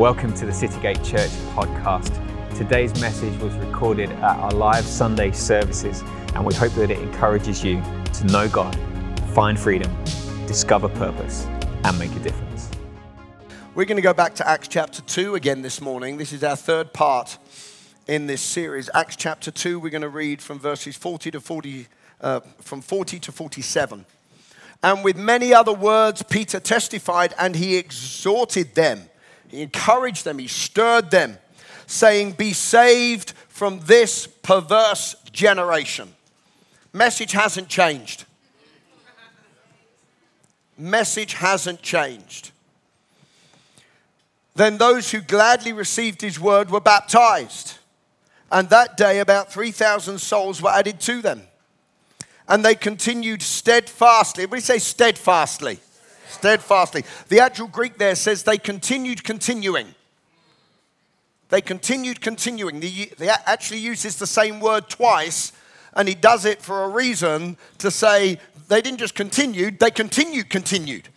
Welcome to the Citygate Church podcast. Today's message was recorded at our live Sunday services, and we hope that it encourages you to know God, find freedom, discover purpose, and make a difference. We're going to go back to Acts chapter 2 again this morning. This is our third part in this series. Acts chapter 2, we're going to read from verses 40 to 40, uh, from 40 to 47. And with many other words, Peter testified and he exhorted them he encouraged them, he stirred them, saying, Be saved from this perverse generation. Message hasn't changed. Message hasn't changed. Then those who gladly received his word were baptized. And that day, about 3,000 souls were added to them. And they continued steadfastly. You say, steadfastly? Steadfastly. The actual Greek there says they continued continuing. They continued continuing. The, They actually uses the same word twice, and he does it for a reason to say they didn't just continue, they continued, continued.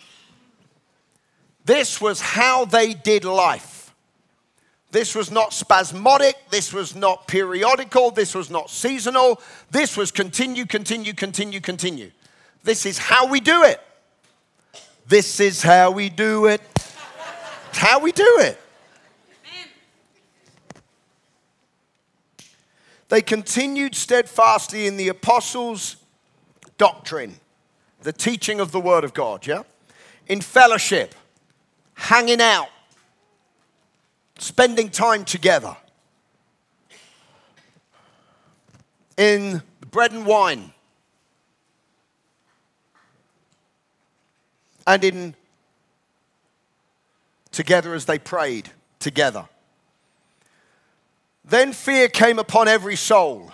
This was how they did life. This was not spasmodic. This was not periodical. This was not seasonal. This was continue, continue, continue, continue. This is how we do it. This is how we do it. It's how we do it. They continued steadfastly in the apostles' doctrine, the teaching of the Word of God, yeah? In fellowship, hanging out, spending time together, in bread and wine, and in together as they prayed together. Then fear came upon every soul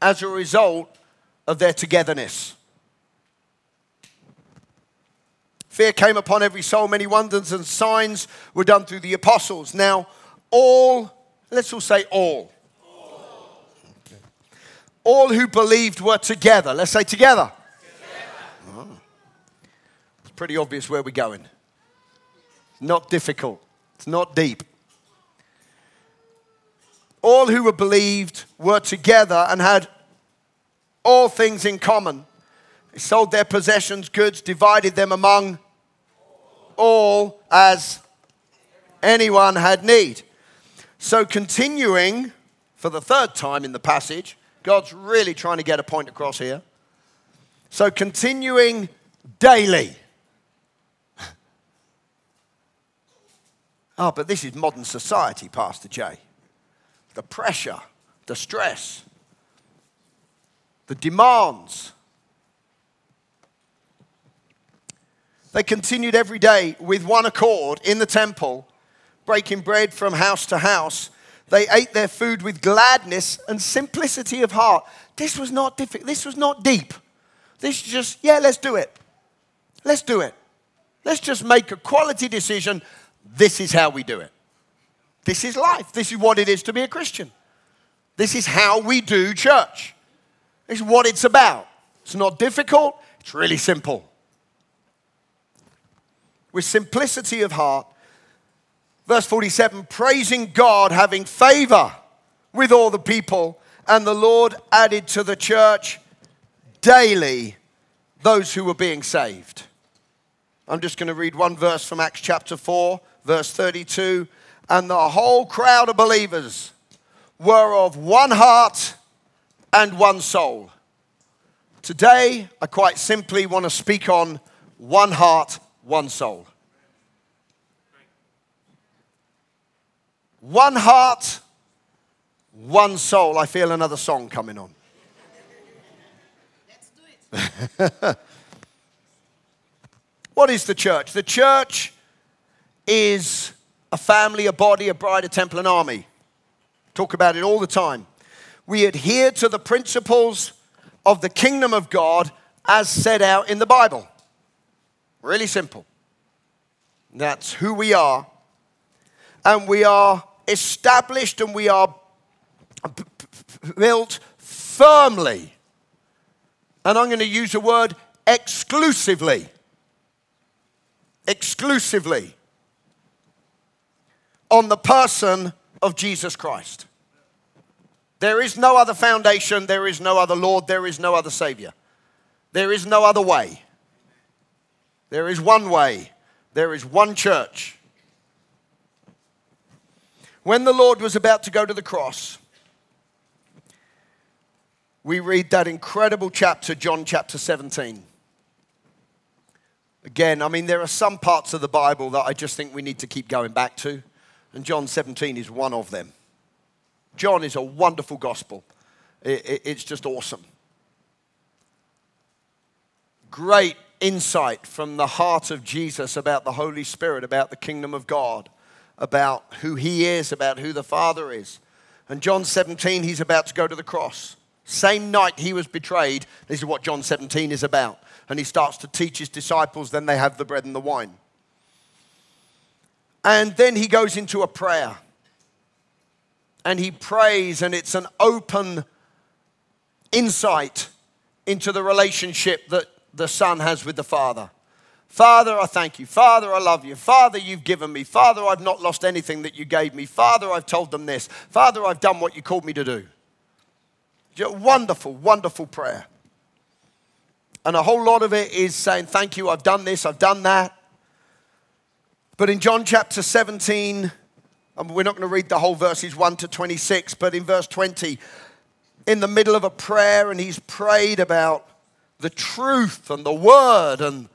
as a result of their togetherness. Fear came upon every soul. Many wonders and signs were done through the apostles. Now, all, let's all say all. All, all who believed were together. Let's say together pretty obvious where we're going. Not difficult, it's not deep. All who were believed were together and had all things in common. They sold their possessions, goods, divided them among all as anyone had need. So, continuing for the third time in the passage, God's really trying to get a point across here. So, continuing daily. Oh, but this is modern society, Pastor Jay. The pressure, the stress, the demands. They continued every day with one accord in the temple, breaking bread from house to house. They ate their food with gladness and simplicity of heart. This was not difficult. This was not deep. This just, yeah, let's do it. Let's do it. Let's just make a quality decision this is how we do it. This is life. This is what it is to be a Christian. This is how we do church. This is what it's about. It's not difficult, it's really simple. With simplicity of heart, verse 47 praising God, having favor with all the people, and the Lord added to the church daily those who were being saved. I'm just going to read one verse from Acts chapter 4, verse 32 and the whole crowd of believers were of one heart and one soul. Today, I quite simply want to speak on one heart, one soul. One heart, one soul. I feel another song coming on. Let's do it. what is the church? The church is a family, a body, a bride, a temple, an army. Talk about it all the time. We adhere to the principles of the kingdom of God as set out in the Bible. Really simple. That's who we are. And we are established and we are built firmly. And I'm going to use the word exclusively. Exclusively on the person of Jesus Christ. There is no other foundation, there is no other Lord, there is no other Savior. There is no other way. There is one way, there is one church. When the Lord was about to go to the cross, we read that incredible chapter, John chapter 17. Again, I mean, there are some parts of the Bible that I just think we need to keep going back to, and John 17 is one of them. John is a wonderful gospel, it's just awesome. Great insight from the heart of Jesus about the Holy Spirit, about the kingdom of God, about who He is, about who the Father is. And John 17, he's about to go to the cross. Same night he was betrayed, this is what John 17 is about. And he starts to teach his disciples, then they have the bread and the wine. And then he goes into a prayer. And he prays, and it's an open insight into the relationship that the Son has with the Father. Father, I thank you. Father, I love you. Father, you've given me. Father, I've not lost anything that you gave me. Father, I've told them this. Father, I've done what you called me to do. Wonderful, wonderful prayer. And a whole lot of it is saying, Thank you, I've done this, I've done that. But in John chapter 17, and we're not going to read the whole verses 1 to 26, but in verse 20, in the middle of a prayer, and he's prayed about the truth and the word and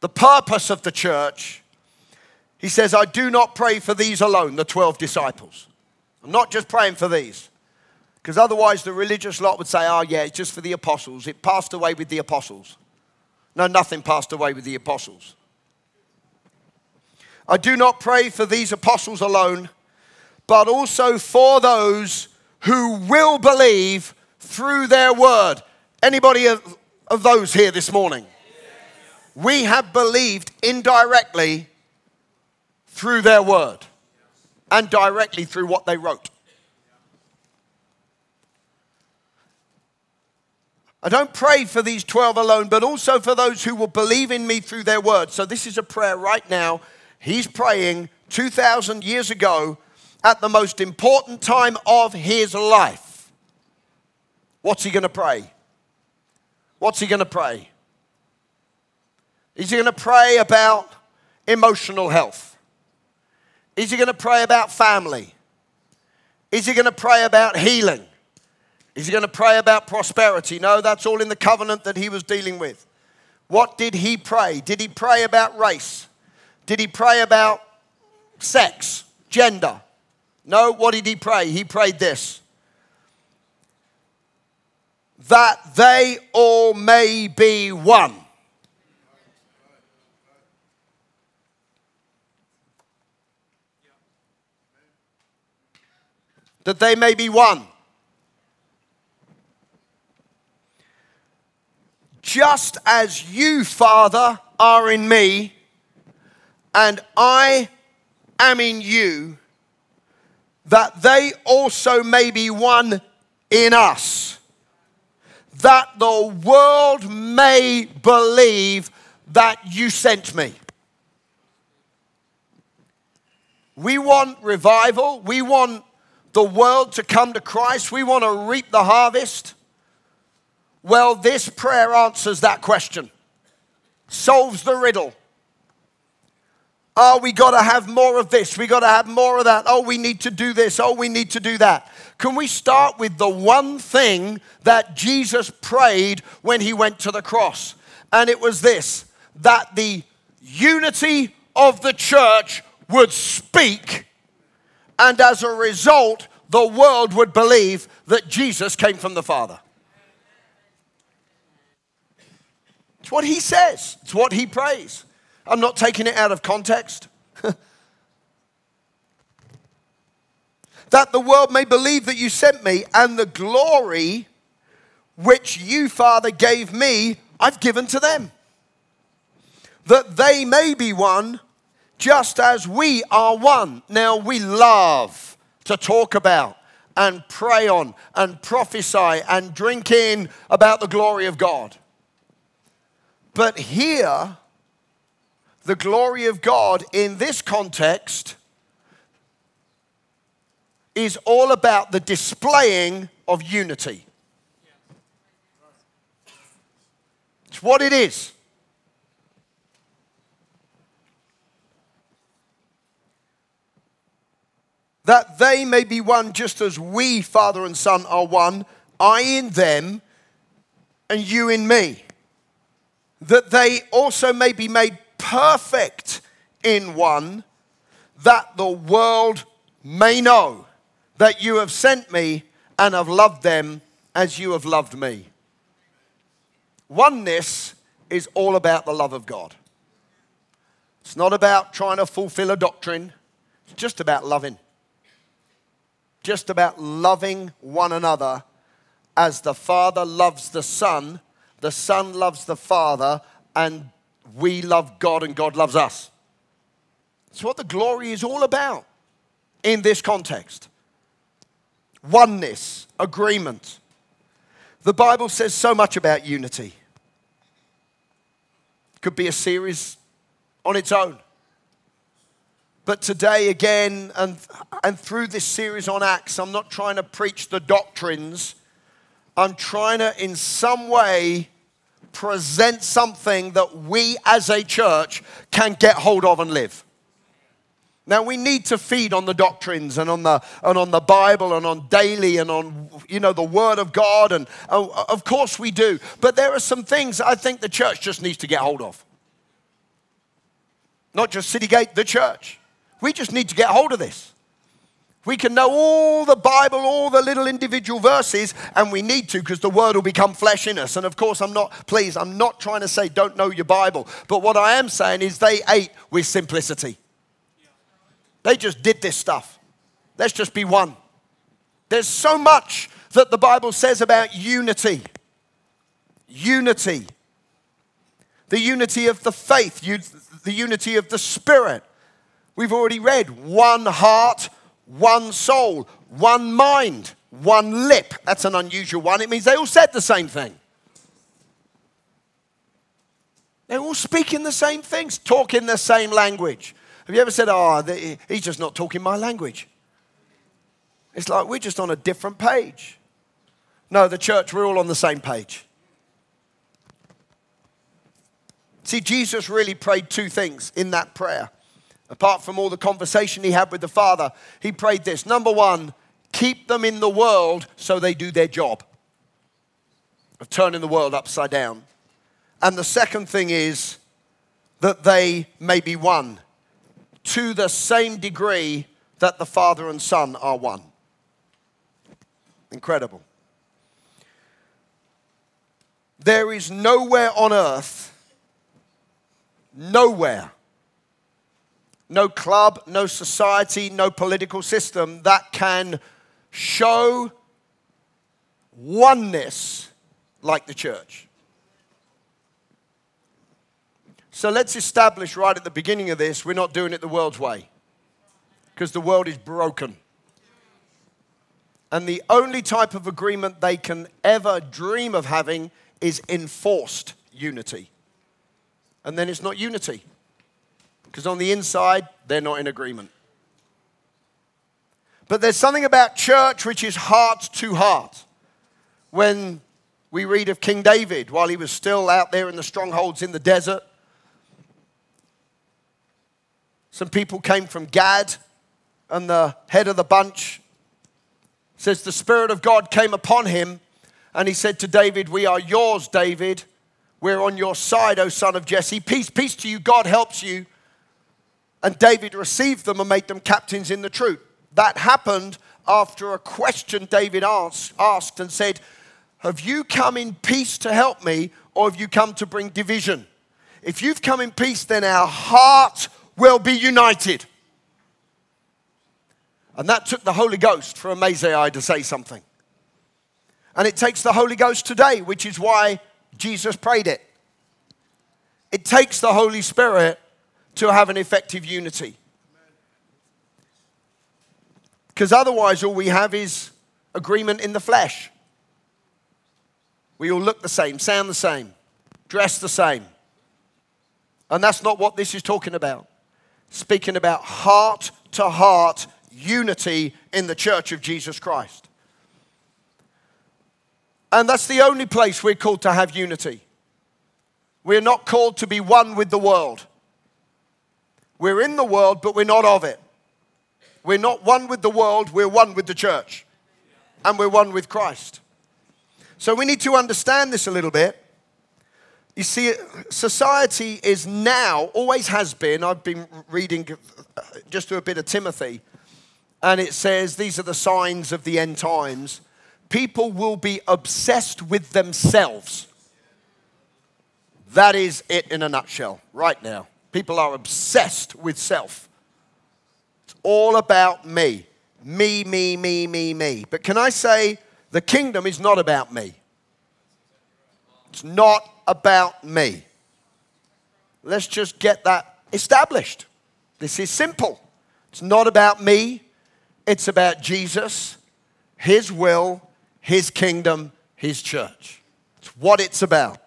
the purpose of the church. He says, I do not pray for these alone, the 12 disciples. I'm not just praying for these. Because otherwise, the religious lot would say, oh, yeah, it's just for the apostles. It passed away with the apostles. No, nothing passed away with the apostles. I do not pray for these apostles alone, but also for those who will believe through their word. Anybody of, of those here this morning? We have believed indirectly through their word and directly through what they wrote. I don't pray for these 12 alone, but also for those who will believe in me through their word. So this is a prayer right now. He's praying 2,000 years ago at the most important time of his life. What's he going to pray? What's he going to pray? Is he going to pray about emotional health? Is he going to pray about family? Is he going to pray about healing? Is he going to pray about prosperity? No, that's all in the covenant that he was dealing with. What did he pray? Did he pray about race? Did he pray about sex, gender? No, what did he pray? He prayed this that they all may be one. That they may be one. just as you, Father, are in me, and I am in you, that they also may be one in us, that the world may believe that you sent me. We want revival. We want the world to come to Christ. We want to reap the harvest. Well, this prayer answers that question, solves the riddle. Oh, we got to have more of this. We got to have more of that. Oh, we need to do this. Oh, we need to do that. Can we start with the one thing that Jesus prayed when he went to the cross? And it was this that the unity of the church would speak, and as a result, the world would believe that Jesus came from the Father. It's what he says, it's what he prays. I'm not taking it out of context. that the world may believe that you sent me, and the glory which you, Father, gave me, I've given to them. That they may be one, just as we are one. Now, we love to talk about and pray on and prophesy and drink in about the glory of God. But here, the glory of God in this context is all about the displaying of unity. It's what it is. That they may be one just as we, Father and Son, are one, I in them and you in me. That they also may be made perfect in one, that the world may know that you have sent me and have loved them as you have loved me. Oneness is all about the love of God. It's not about trying to fulfill a doctrine, it's just about loving. Just about loving one another as the Father loves the Son, the Son loves the Father, and we love God and God loves us. That's what the glory is all about in this context oneness, agreement. The Bible says so much about unity. Could be a series on its own. But today, again, and, and through this series on Acts, I'm not trying to preach the doctrines. I'm trying to, in some way, present something that we as a church can get hold of and live. Now we need to feed on the doctrines and on the and on the Bible and on daily and on you know the Word of God and uh, of course we do. But there are some things I think the church just needs to get hold of. Not just Citygate, the church. We just need to get hold of this. We can know all the Bible, all the little individual verses, and we need to because the word will become flesh in us. And of course, I'm not, please, I'm not trying to say don't know your Bible. But what I am saying is they ate with simplicity. They just did this stuff. Let's just be one. There's so much that the Bible says about unity. Unity. The unity of the faith, the unity of the spirit. We've already read one heart, one soul, one mind, one lip. That's an unusual one. It means they all said the same thing. They're all speaking the same things, talking the same language. Have you ever said, oh, he's just not talking my language? It's like we're just on a different page. No, the church, we're all on the same page. See, Jesus really prayed two things in that prayer. Apart from all the conversation he had with the Father, he prayed this. Number one, keep them in the world so they do their job of turning the world upside down. And the second thing is that they may be one to the same degree that the Father and Son are one. Incredible. There is nowhere on earth, nowhere, no club, no society, no political system that can show oneness like the church. So let's establish right at the beginning of this we're not doing it the world's way because the world is broken. And the only type of agreement they can ever dream of having is enforced unity. And then it's not unity because on the inside, they're not in agreement. But there's something about church which is heart to heart. When we read of King David while he was still out there in the strongholds in the desert, Some people came from Gad, and the head of the bunch says, The Spirit of God came upon him, and he said to David, We are yours, David. We're on your side, O son of Jesse. Peace, peace to you. God helps you. And David received them and made them captains in the troop. That happened after a question David asked, and said, Have you come in peace to help me, or have you come to bring division? If you've come in peace, then our heart will be united. And that took the Holy Ghost for Amaziah to say something. And it takes the Holy Ghost today, which is why Jesus prayed it. It takes the Holy Spirit to have an effective unity. Because otherwise, all we have is agreement in the flesh. We all look the same, sound the same, dress the same. And that's not what this is talking about. Speaking about heart to heart unity in the church of Jesus Christ. And that's the only place we're called to have unity. We're not called to be one with the world. We're in the world, but we're not of it. We're not one with the world, we're one with the church. And we're one with Christ. So we need to understand this a little bit. You see, society is now, always has been. I've been reading uh, just a bit of Timothy, and it says these are the signs of the end times. People will be obsessed with themselves. That is it in a nutshell, right now. People are obsessed with self. It's all about me. Me, me, me, me, me. But can I say, the kingdom is not about me. It's not about me. Let's just get that established. This is simple. It's not about me, it's about Jesus, His will, His kingdom, His church. It's what it's about.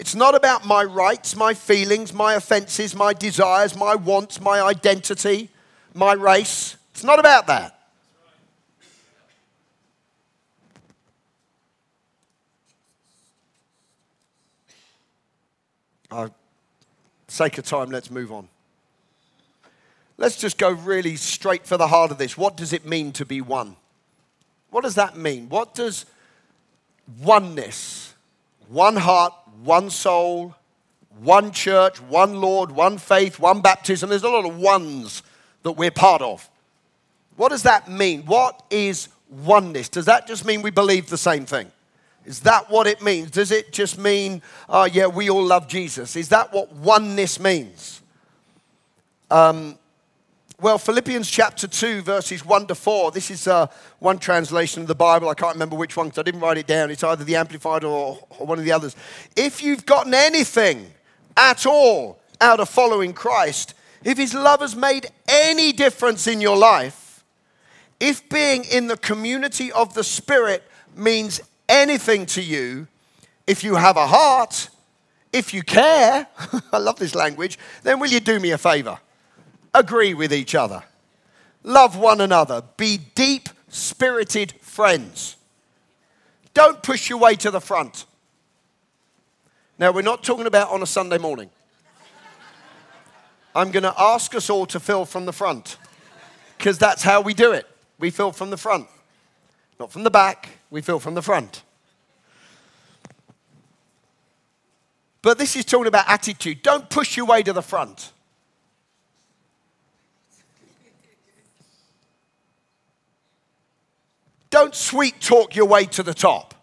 It's not about my rights, my feelings, my offenses, my desires, my wants, my identity, my race. It's not about that. For sake of time, let's move on. Let's just go really straight for the heart of this. What does it mean to be one? What does that mean? What does oneness, one heart, one soul, one church, one Lord, one faith, one baptism, there's a lot of ones that we're part of. What does that mean? What is oneness? Does that just mean we believe the same thing? Is that what it means? Does it just mean, uh, yeah, we all love Jesus? Is that what oneness means? Um, well, Philippians chapter 2, verses 1 to 4. This is uh, one translation of the Bible. I can't remember which one because I didn't write it down. It's either the Amplified or, or one of the others. If you've gotten anything at all out of following Christ, if his love has made any difference in your life, if being in the community of the Spirit means anything to you, if you have a heart, if you care, I love this language, then will you do me a favor? Agree with each other, love one another, be deep spirited friends. Don't push your way to the front. Now, we're not talking about on a Sunday morning. I'm going to ask us all to fill from the front because that's how we do it. We fill from the front, not from the back, we fill from the front. But this is talking about attitude. Don't push your way to the front. Don't sweet talk your way to the top.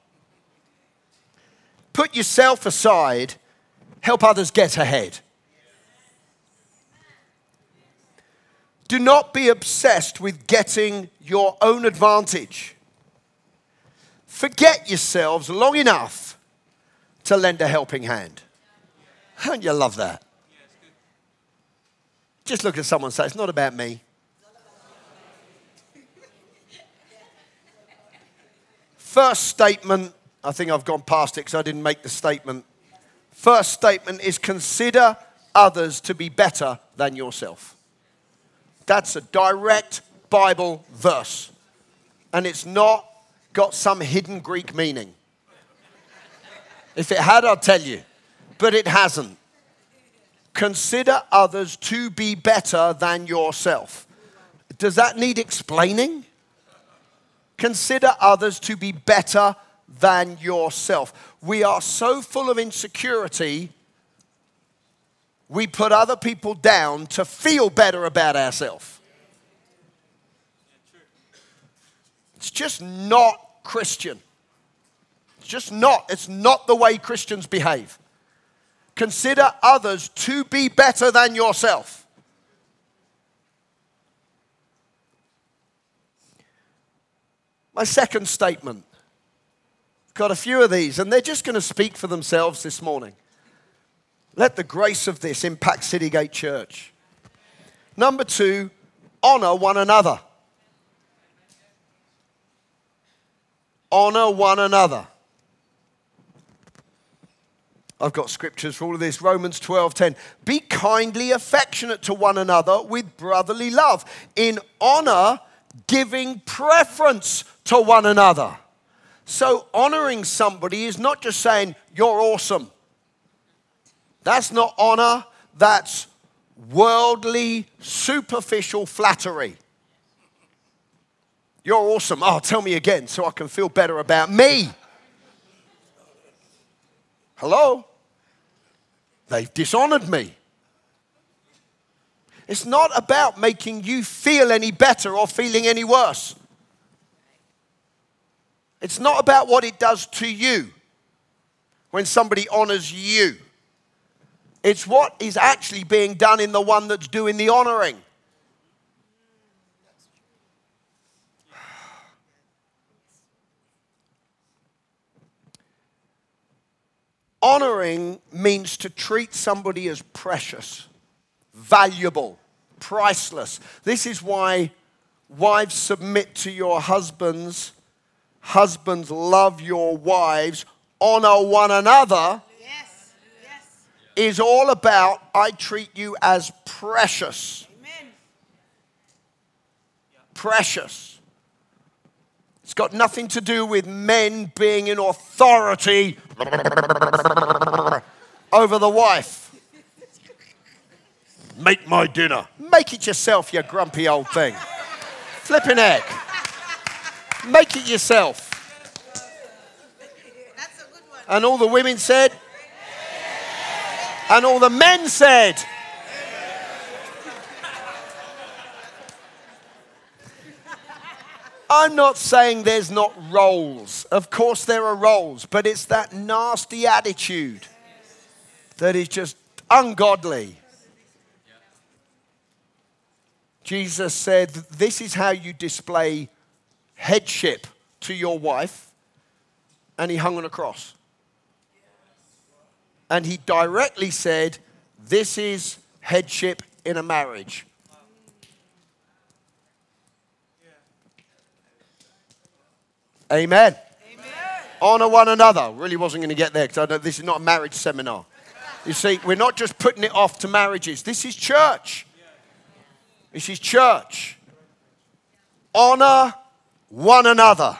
Put yourself aside, help others get ahead. Do not be obsessed with getting your own advantage. Forget yourselves long enough to lend a helping hand. Don't you love that? Just look at someone and say, It's not about me. First statement, I think I've gone past it because I didn't make the statement. First statement is consider others to be better than yourself. That's a direct Bible verse. And it's not got some hidden Greek meaning. If it had, I'd tell you. But it hasn't. Consider others to be better than yourself. Does that need explaining? Consider others to be better than yourself. We are so full of insecurity, we put other people down to feel better about ourselves. It's just not Christian. It's just not. It's not the way Christians behave. Consider others to be better than yourself. My second statement. I've Got a few of these, and they're just going to speak for themselves this morning. Let the grace of this impact Citygate Church. Number two, honor one another. Honor one another. I've got scriptures for all of this. Romans 12 10. Be kindly affectionate to one another with brotherly love, in honor, giving preference to one another. So, honoring somebody is not just saying, You're awesome. That's not honor, that's worldly, superficial flattery. You're awesome. Oh, tell me again so I can feel better about me. Hello? They've dishonored me. It's not about making you feel any better or feeling any worse. It's not about what it does to you when somebody honors you. It's what is actually being done in the one that's doing the honoring. Honoring means to treat somebody as precious, valuable, priceless. This is why wives submit to your husbands, husbands love your wives, honor one another. Yes. Yes. Is all about I treat you as precious. Amen. Precious. It's got nothing to do with men being in authority over the wife. Make my dinner. Make it yourself, you grumpy old thing. Flipping egg. Make it yourself. And all the women said, and all the men said, I'm not saying there's not roles. Of course, there are roles, but it's that nasty attitude that is just ungodly. Jesus said, This is how you display headship to your wife. And he hung on a cross. And he directly said, This is headship in a marriage. Amen. Amen. Honor one another. Really wasn't going to get there because this is not a marriage seminar. You see, we're not just putting it off to marriages. This is church. This is church. Honor one another.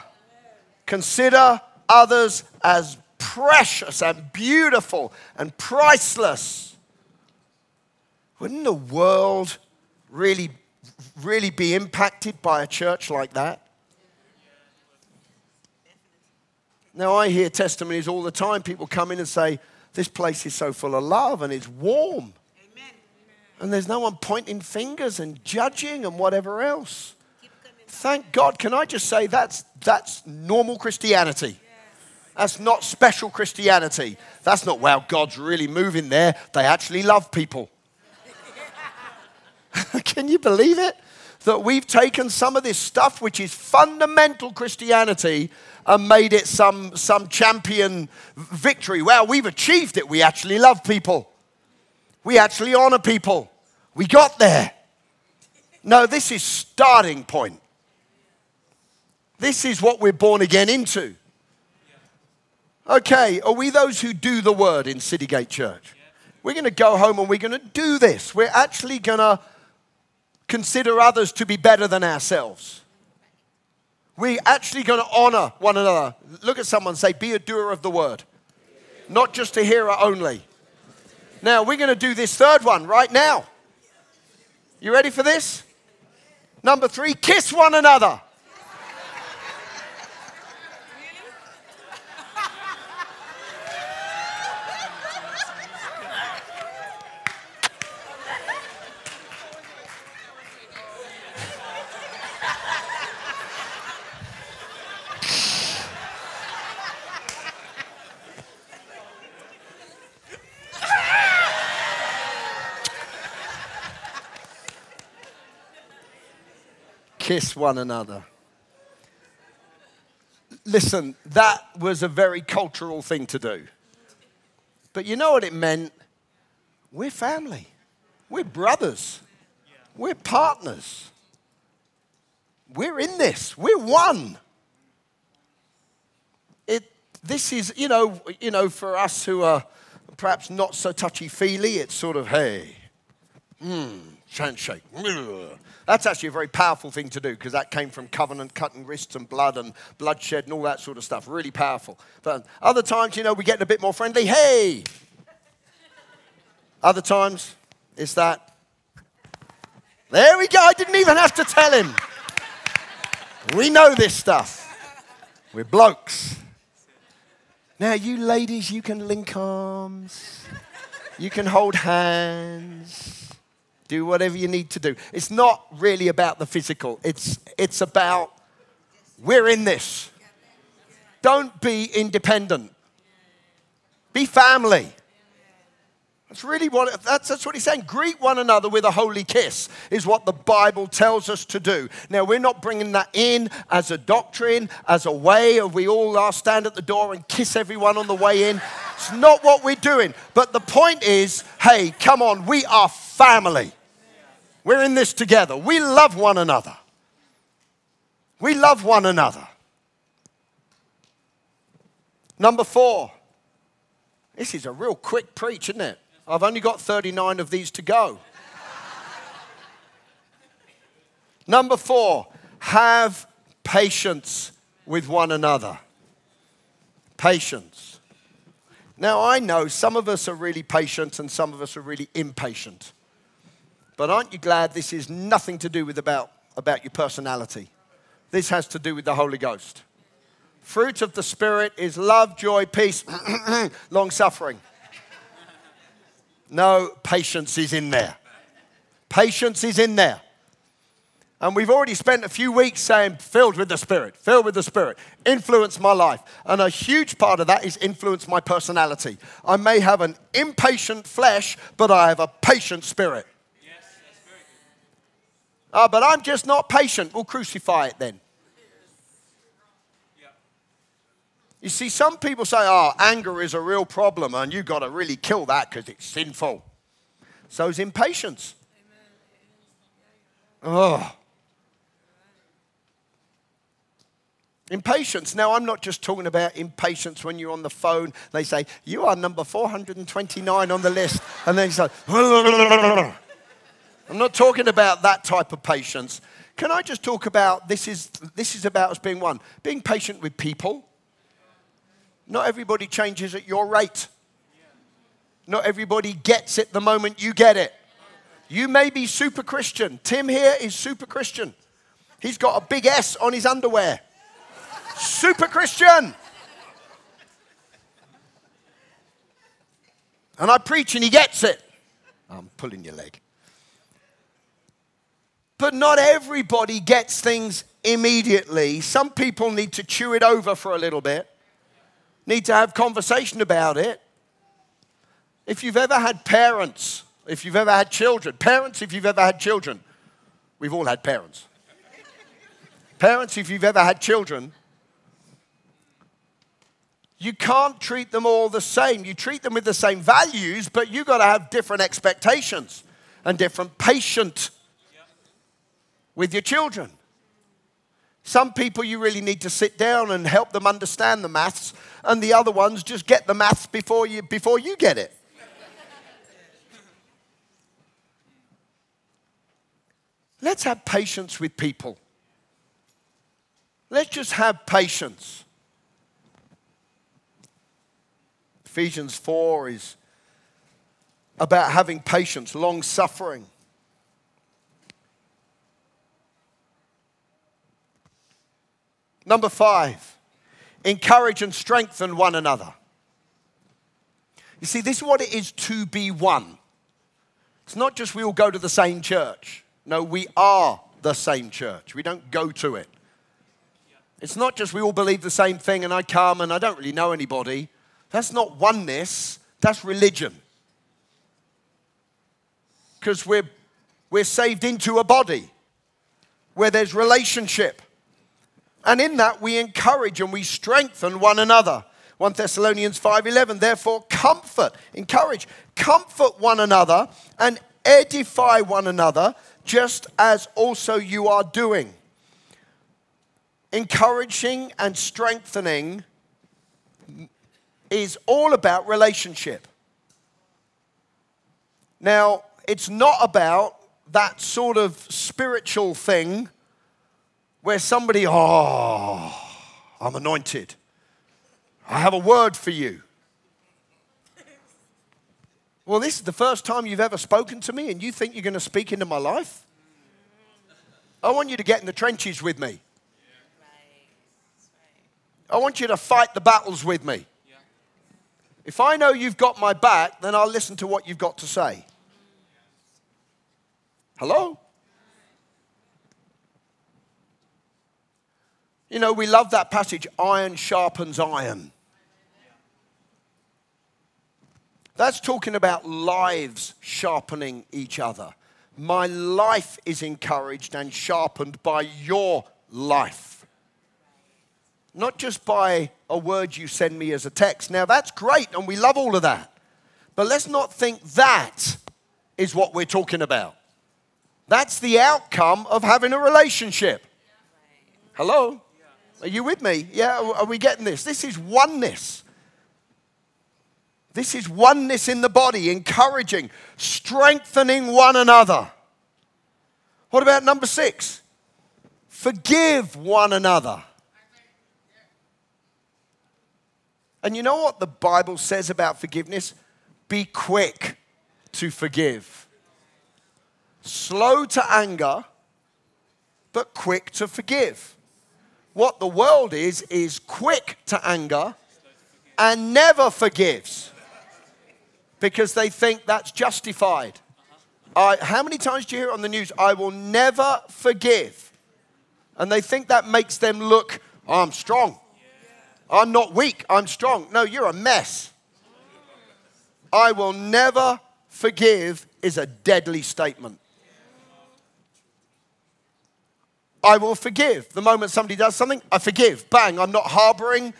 Consider others as precious and beautiful and priceless. Wouldn't the world really, really be impacted by a church like that? Now, I hear testimonies all the time. People come in and say, This place is so full of love and it's warm. Amen. And there's no one pointing fingers and judging and whatever else. Thank God. Can I just say that's, that's normal Christianity? That's not special Christianity. That's not, wow, God's really moving there. They actually love people. Can you believe it? That we've taken some of this stuff, which is fundamental Christianity, and made it some, some champion victory. Well, we've achieved it. We actually love people, we actually honor people. We got there. No, this is starting point. This is what we're born again into. Okay, are we those who do the word in Citygate Church? We're going to go home and we're going to do this. We're actually going to consider others to be better than ourselves. We're actually going to honor one another. Look at someone say, Be a doer of the word, not just a hearer only. Now, we're going to do this third one right now. You ready for this? Number three, kiss one another. Kiss one another. Listen, that was a very cultural thing to do. But you know what it meant? We're family, we're brothers, we're partners. We're in this, we're one. It, this is, you know, you know, for us who are perhaps not so touchy feely. It's sort of, hey, hmm, handshake. That's actually a very powerful thing to do because that came from covenant, cutting wrists and blood and bloodshed and all that sort of stuff. Really powerful. But other times, you know, we get a bit more friendly. Hey! Other times, it's that. There we go. I didn't even have to tell him. We know this stuff. We're blokes. Now, you ladies, you can link arms, you can hold hands do whatever you need to do. It's not really about the physical, it's, it's about we're in this. Don't be independent, be family. That's really what that's, that's what he's saying. Greet one another with a holy kiss is what the Bible tells us to do. Now we're not bringing that in as a doctrine, as a way of we all stand at the door and kiss everyone on the way in. It's not what we're doing. But the point is, hey, come on, we are family. We're in this together. We love one another. We love one another. Number four. This is a real quick preach, isn't it? I've only got 39 of these to go. Number four, have patience with one another. Patience. Now, I know some of us are really patient and some of us are really impatient. But aren't you glad this is nothing to do with about, about your personality? This has to do with the Holy Ghost. Fruit of the Spirit is love, joy, peace, long suffering. No, patience is in there. Patience is in there. And we've already spent a few weeks saying, filled with the Spirit, filled with the Spirit, influence my life. And a huge part of that is influence my personality. I may have an impatient flesh, but I have a patient spirit. Oh, but I'm just not patient. We'll crucify it then. You see, some people say, oh, anger is a real problem and you've got to really kill that because it's sinful. So is impatience. Oh. Impatience. Now, I'm not just talking about impatience when you're on the phone. They say, You are number 429 on the list. And then you say, I'm not talking about that type of patience. Can I just talk about this is, this is about us being one, being patient with people. Not everybody changes at your rate. Not everybody gets it the moment you get it. You may be super Christian. Tim here is super Christian. He's got a big S on his underwear. super Christian. And I preach and he gets it. I'm pulling your leg. But not everybody gets things immediately. Some people need to chew it over for a little bit, need to have conversation about it. If you've ever had parents, if you've ever had children, parents, if you've ever had children, we've all had parents. parents, if you've ever had children, you can't treat them all the same. You treat them with the same values, but you've got to have different expectations and different patient with your children. Some people you really need to sit down and help them understand the maths, and the other ones just get the maths before you, before you get it. Let's have patience with people. Let's just have patience. Ephesians 4 is about having patience, long suffering. Number five, encourage and strengthen one another. You see, this is what it is to be one. It's not just we all go to the same church. No, we are the same church. We don't go to it. It's not just we all believe the same thing and I come and I don't really know anybody. That's not oneness, that's religion. Because we're, we're saved into a body where there's relationship. And in that we encourage and we strengthen one another. 1 Thessalonians 5:11 Therefore comfort, encourage, comfort one another and edify one another just as also you are doing. Encouraging and strengthening is all about relationship. Now, it's not about that sort of spiritual thing where somebody, oh, I'm anointed. I have a word for you. Well, this is the first time you've ever spoken to me, and you think you're going to speak into my life? I want you to get in the trenches with me. I want you to fight the battles with me. If I know you've got my back, then I'll listen to what you've got to say. Hello? You know, we love that passage iron sharpens iron. That's talking about lives sharpening each other. My life is encouraged and sharpened by your life. Not just by a word you send me as a text. Now, that's great, and we love all of that. But let's not think that is what we're talking about. That's the outcome of having a relationship. Hello? Are you with me? Yeah, are we getting this? This is oneness. This is oneness in the body, encouraging, strengthening one another. What about number six? Forgive one another. And you know what the Bible says about forgiveness? Be quick to forgive, slow to anger, but quick to forgive. What the world is, is quick to anger and never forgives because they think that's justified. I, how many times do you hear on the news, I will never forgive? And they think that makes them look, oh, I'm strong. I'm not weak, I'm strong. No, you're a mess. I will never forgive is a deadly statement. I will forgive. The moment somebody does something, I forgive. Bang, I'm not harboring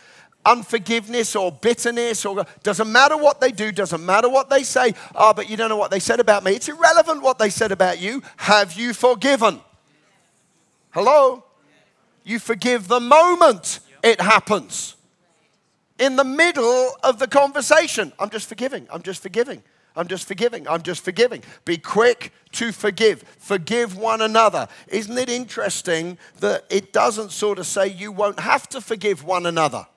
unforgiveness or bitterness or doesn't matter what they do, doesn't matter what they say. Ah, oh, but you don't know what they said about me. It's irrelevant what they said about you. Have you forgiven? Hello? You forgive the moment it happens. In the middle of the conversation, I'm just forgiving. I'm just forgiving. I'm just forgiving. I'm just forgiving. Be quick to forgive. Forgive one another. Isn't it interesting that it doesn't sort of say you won't have to forgive one another?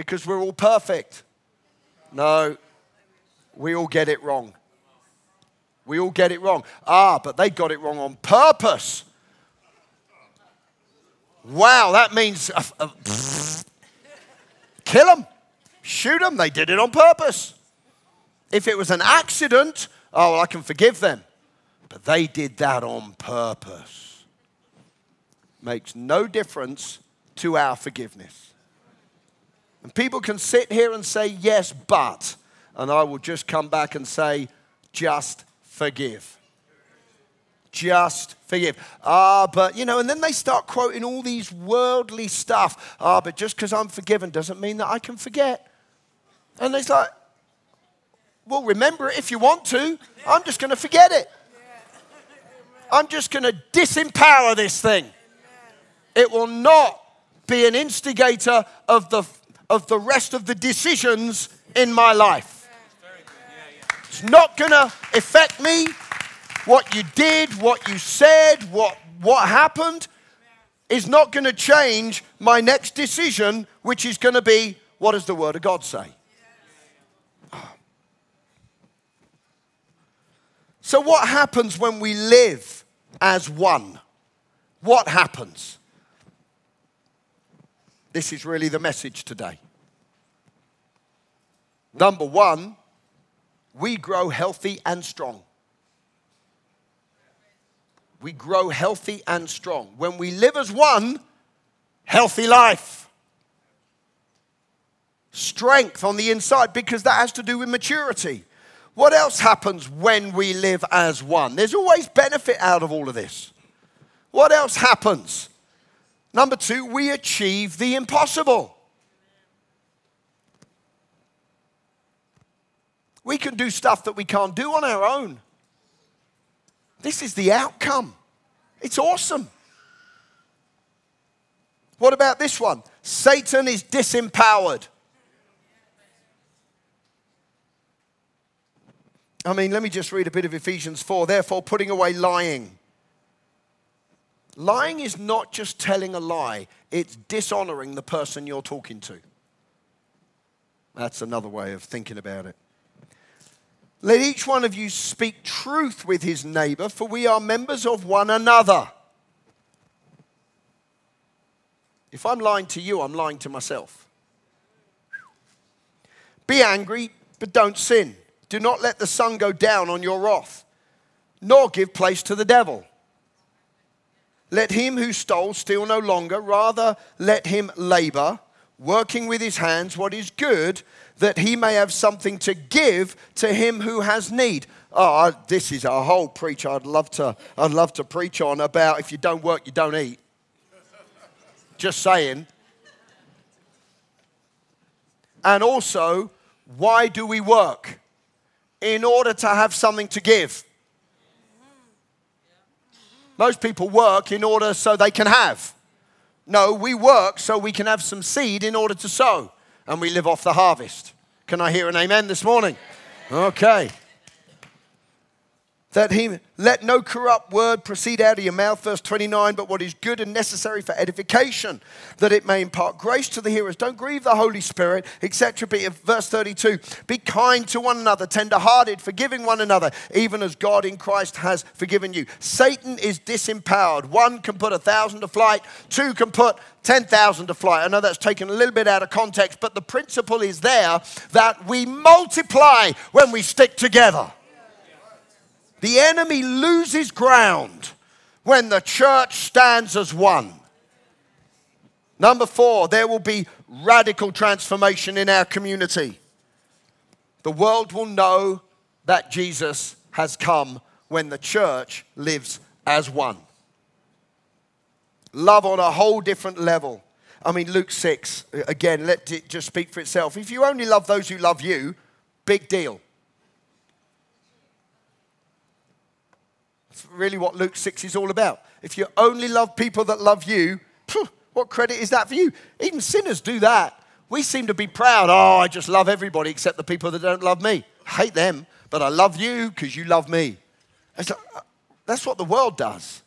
because we're all perfect. No, we all get it wrong. We all get it wrong. Ah, but they got it wrong on purpose. Wow, that means uh, uh, kill them, shoot them. They did it on purpose. If it was an accident, oh, well, I can forgive them. But they did that on purpose. Makes no difference to our forgiveness. And people can sit here and say, yes, but. And I will just come back and say, just forgive. Just forgive. Ah, but, you know, and then they start quoting all these worldly stuff. Ah, but just because I'm forgiven doesn't mean that I can forget. And it's like, well, remember it if you want to. I'm just going to forget it. I'm just going to disempower this thing. It will not be an instigator of the of the rest of the decisions in my life. It's not going to affect me. What you did, what you said, what, what happened is not going to change my next decision, which is going to be what does the Word of God say? So, what happens when we live as one? What happens? This is really the message today. Number one, we grow healthy and strong. We grow healthy and strong. When we live as one, healthy life. Strength on the inside, because that has to do with maturity. What else happens when we live as one? There's always benefit out of all of this. What else happens? Number two, we achieve the impossible. We can do stuff that we can't do on our own. This is the outcome. It's awesome. What about this one? Satan is disempowered. I mean, let me just read a bit of Ephesians 4. Therefore, putting away lying. Lying is not just telling a lie, it's dishonoring the person you're talking to. That's another way of thinking about it. Let each one of you speak truth with his neighbor, for we are members of one another. If I'm lying to you, I'm lying to myself. Be angry, but don't sin. Do not let the sun go down on your wrath, nor give place to the devil. Let him who stole steal no longer, rather, let him labor, working with his hands what is good, that he may have something to give to him who has need. Oh, this is a whole preach I'd love to, I'd love to preach on about if you don't work, you don't eat. Just saying. And also, why do we work? In order to have something to give. Most people work in order so they can have. No, we work so we can have some seed in order to sow, and we live off the harvest. Can I hear an amen this morning? Okay that he let no corrupt word proceed out of your mouth verse 29 but what is good and necessary for edification that it may impart grace to the hearers don't grieve the holy spirit etc verse 32 be kind to one another tender-hearted forgiving one another even as god in christ has forgiven you satan is disempowered one can put a thousand to flight two can put 10,000 to flight. I know that's taken a little bit out of context, but the principle is there that we multiply when we stick together. The enemy loses ground when the church stands as one. Number four, there will be radical transformation in our community. The world will know that Jesus has come when the church lives as one. Love on a whole different level. I mean, Luke 6, again, let it just speak for itself. If you only love those who love you, big deal. Really what Luke 6 is all about. If you only love people that love you, what credit is that for you? Even sinners do that. We seem to be proud. Oh, I just love everybody except the people that don't love me. I hate them, but I love you because you love me. Uh, that's what the world does.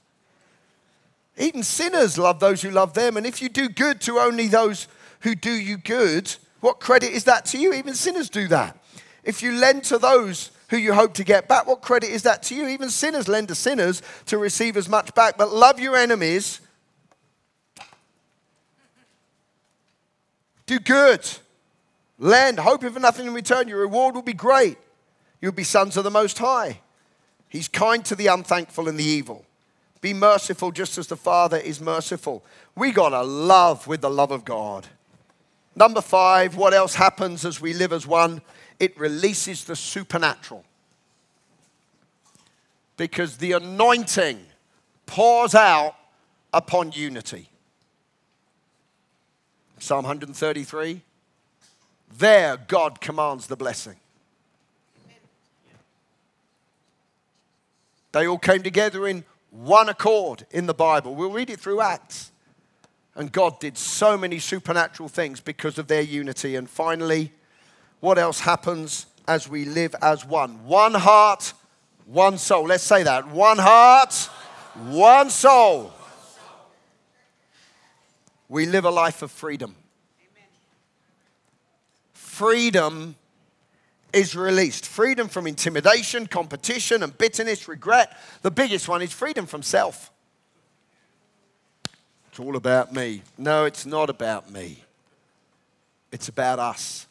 Even sinners love those who love them. And if you do good to only those who do you good, what credit is that to you? Even sinners do that. If you lend to those who you hope to get back. What credit is that to you? Even sinners lend to sinners to receive as much back. But love your enemies. Do good. Lend, hoping for nothing in return. Your reward will be great. You'll be sons of the Most High. He's kind to the unthankful and the evil. Be merciful just as the Father is merciful. We got to love with the love of God. Number five, what else happens as we live as one? It releases the supernatural. Because the anointing pours out upon unity. Psalm 133 there God commands the blessing. They all came together in one accord in the Bible. We'll read it through Acts. And God did so many supernatural things because of their unity. And finally, what else happens as we live as one? One heart, one soul. Let's say that. One heart, one soul. We live a life of freedom. Freedom is released. Freedom from intimidation, competition, and bitterness, regret. The biggest one is freedom from self. It's all about me. No, it's not about me. It's about us.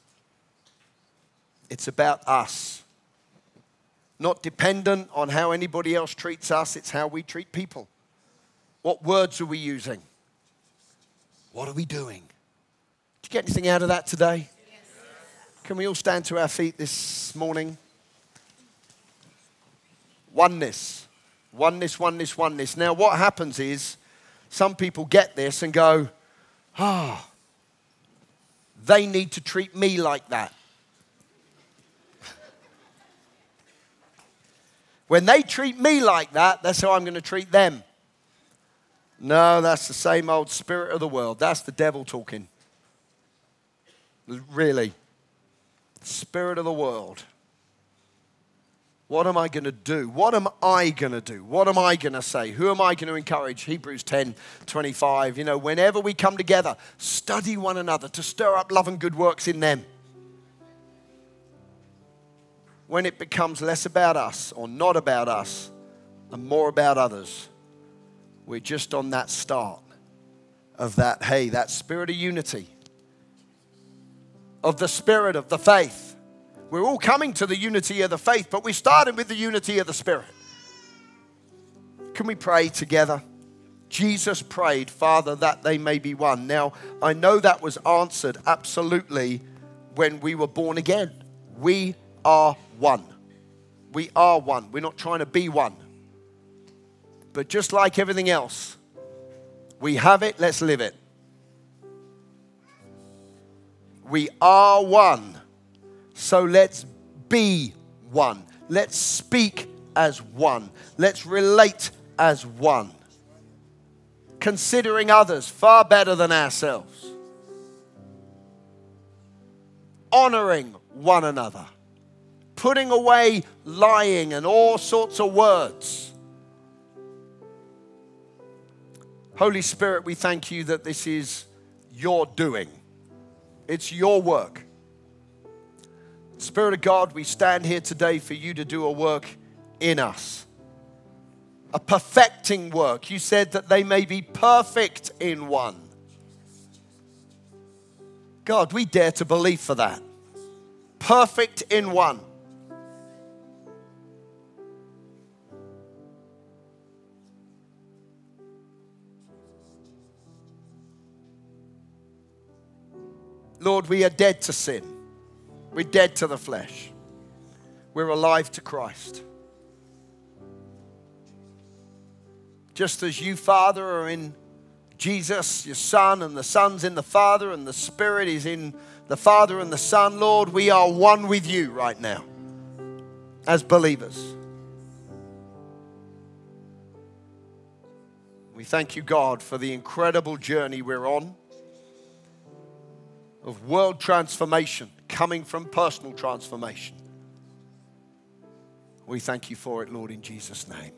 It's about us. Not dependent on how anybody else treats us, it's how we treat people. What words are we using? What are we doing? Did you get anything out of that today? Yes. Can we all stand to our feet this morning? Oneness. Oneness, oneness, oneness. Now, what happens is some people get this and go, ah, oh, they need to treat me like that. When they treat me like that, that's how I'm going to treat them. No, that's the same old spirit of the world. That's the devil talking. Really. Spirit of the world. What am I going to do? What am I going to do? What am I going to say? Who am I going to encourage? Hebrews 10 25. You know, whenever we come together, study one another to stir up love and good works in them. When it becomes less about us or not about us and more about others, we're just on that start of that, hey, that spirit of unity, of the spirit of the faith we're all coming to the unity of the faith, but we started with the unity of the Spirit. Can we pray together? Jesus prayed, Father, that they may be one. Now, I know that was answered absolutely when we were born again. We are one. We are one. We're not trying to be one. But just like everything else, we have it, let's live it. We are one. So let's be one. Let's speak as one. Let's relate as one. Considering others far better than ourselves. Honoring one another. Putting away lying and all sorts of words. Holy Spirit, we thank you that this is your doing. It's your work. Spirit of God, we stand here today for you to do a work in us, a perfecting work. You said that they may be perfect in one. God, we dare to believe for that. Perfect in one. Lord, we are dead to sin. We're dead to the flesh. We're alive to Christ. Just as you, Father, are in Jesus, your Son, and the Son's in the Father, and the Spirit is in the Father and the Son, Lord, we are one with you right now as believers. We thank you, God, for the incredible journey we're on of world transformation coming from personal transformation. We thank you for it, Lord, in Jesus' name.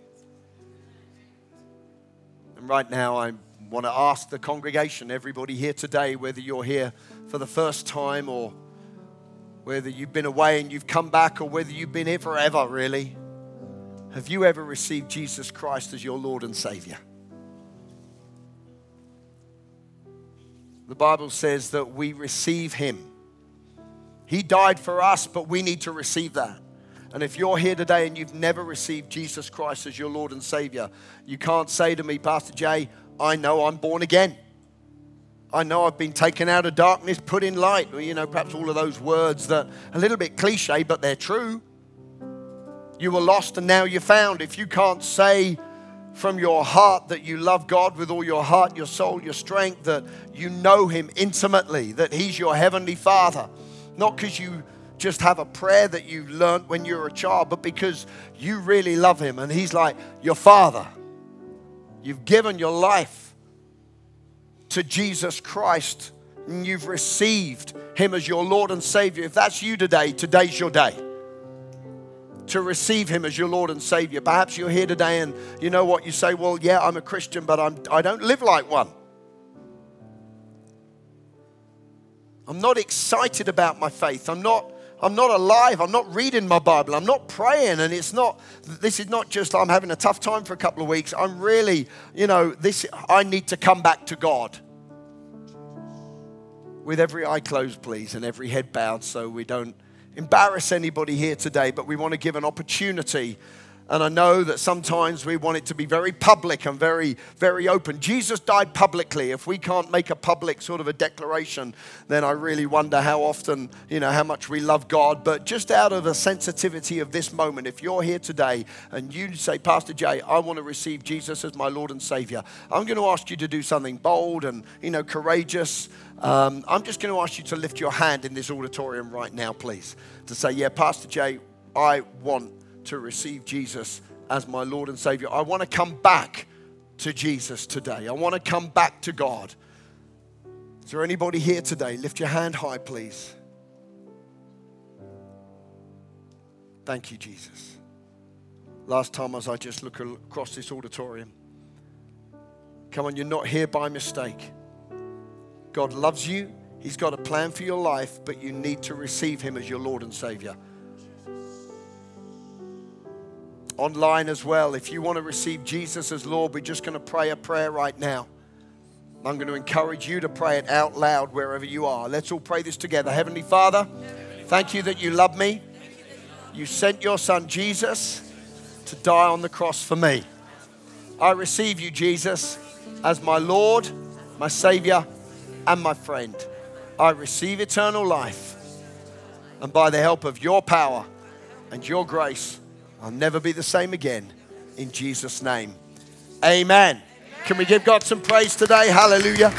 And right now, I want to ask the congregation, everybody here today, whether you're here for the first time or whether you've been away and you've come back or whether you've been here forever, really. Have you ever received Jesus Christ as your Lord and Savior? The Bible says that we receive Him he died for us, but we need to receive that. And if you're here today and you've never received Jesus Christ as your Lord and Savior, you can't say to me, Pastor Jay, I know I'm born again. I know I've been taken out of darkness, put in light. Or, you know, perhaps all of those words that a little bit cliche, but they're true. You were lost and now you're found. If you can't say from your heart that you love God with all your heart, your soul, your strength, that you know Him intimately, that He's your Heavenly Father not because you just have a prayer that you learned when you were a child, but because you really love Him and He's like your Father. You've given your life to Jesus Christ and you've received Him as your Lord and Savior. If that's you today, today's your day to receive him as your Lord and Savior. Perhaps you're here today and you know what you say, well, yeah, I'm a Christian, but I'm, I don't live like one. I'm not excited about my faith. I'm not I'm not alive. I'm not reading my Bible. I'm not praying. And it's not, this is not just I'm having a tough time for a couple of weeks. I'm really, you know, this, I need to come back to God. With every eye closed, please, and every head bowed so we don't embarrass anybody here today, but we want to give an opportunity and I know that sometimes we want it to be very public and very, very open. Jesus died publicly. If we can't make a public sort of a declaration, then I really wonder how often, you know, how much we love God. But just out of the sensitivity of this moment, if you're here today and you say, Pastor Jay, I want to receive Jesus as my Lord and Savior, I'm going to ask you to do something bold and, you know, courageous. Um, I'm just going to ask you to lift your hand in this auditorium right now, please, to say, Yeah, Pastor Jay, I want to receive Jesus as my Lord and Savior. I want to come back to Jesus today. I want to come back to God. Is there anybody here today? Lift your hand high, please. Thank you, Jesus. Last time as I just look across this auditorium. Come on, you're not here by mistake. God loves you. He's got a plan for your life, but you need to receive Him as your Lord and Savior. Online as well, if you want to receive Jesus as Lord, we're just going to pray a prayer right now. I'm going to encourage you to pray it out loud wherever you are. Let's all pray this together. Heavenly Father, thank you that you love me. You sent your son Jesus to die on the cross for me. I receive you, Jesus, as my Lord, my Savior, and my friend. I receive eternal life. And by the help of your power and your grace, I'll never be the same again. In Jesus' name. Amen. Can we give God some praise today? Hallelujah.